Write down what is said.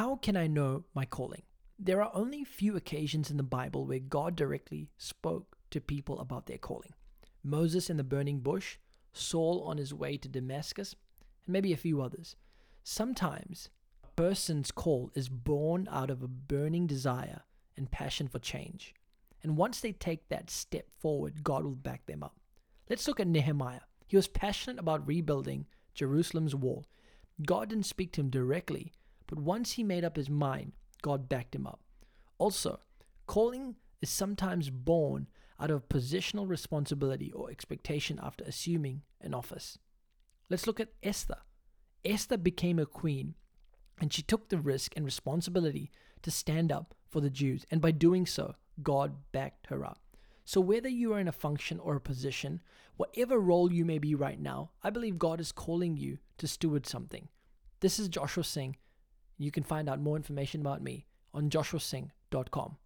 How can I know my calling? There are only few occasions in the Bible where God directly spoke to people about their calling. Moses in the burning bush, Saul on his way to Damascus, and maybe a few others. Sometimes a person's call is born out of a burning desire and passion for change. And once they take that step forward, God will back them up. Let's look at Nehemiah. He was passionate about rebuilding Jerusalem's wall. God didn't speak to him directly, but once he made up his mind, God backed him up. Also, calling is sometimes born out of positional responsibility or expectation after assuming an office. Let's look at Esther. Esther became a queen and she took the risk and responsibility to stand up for the Jews, and by doing so, God backed her up. So, whether you are in a function or a position, whatever role you may be right now, I believe God is calling you to steward something. This is Joshua Singh. You can find out more information about me on joshuasingh.com.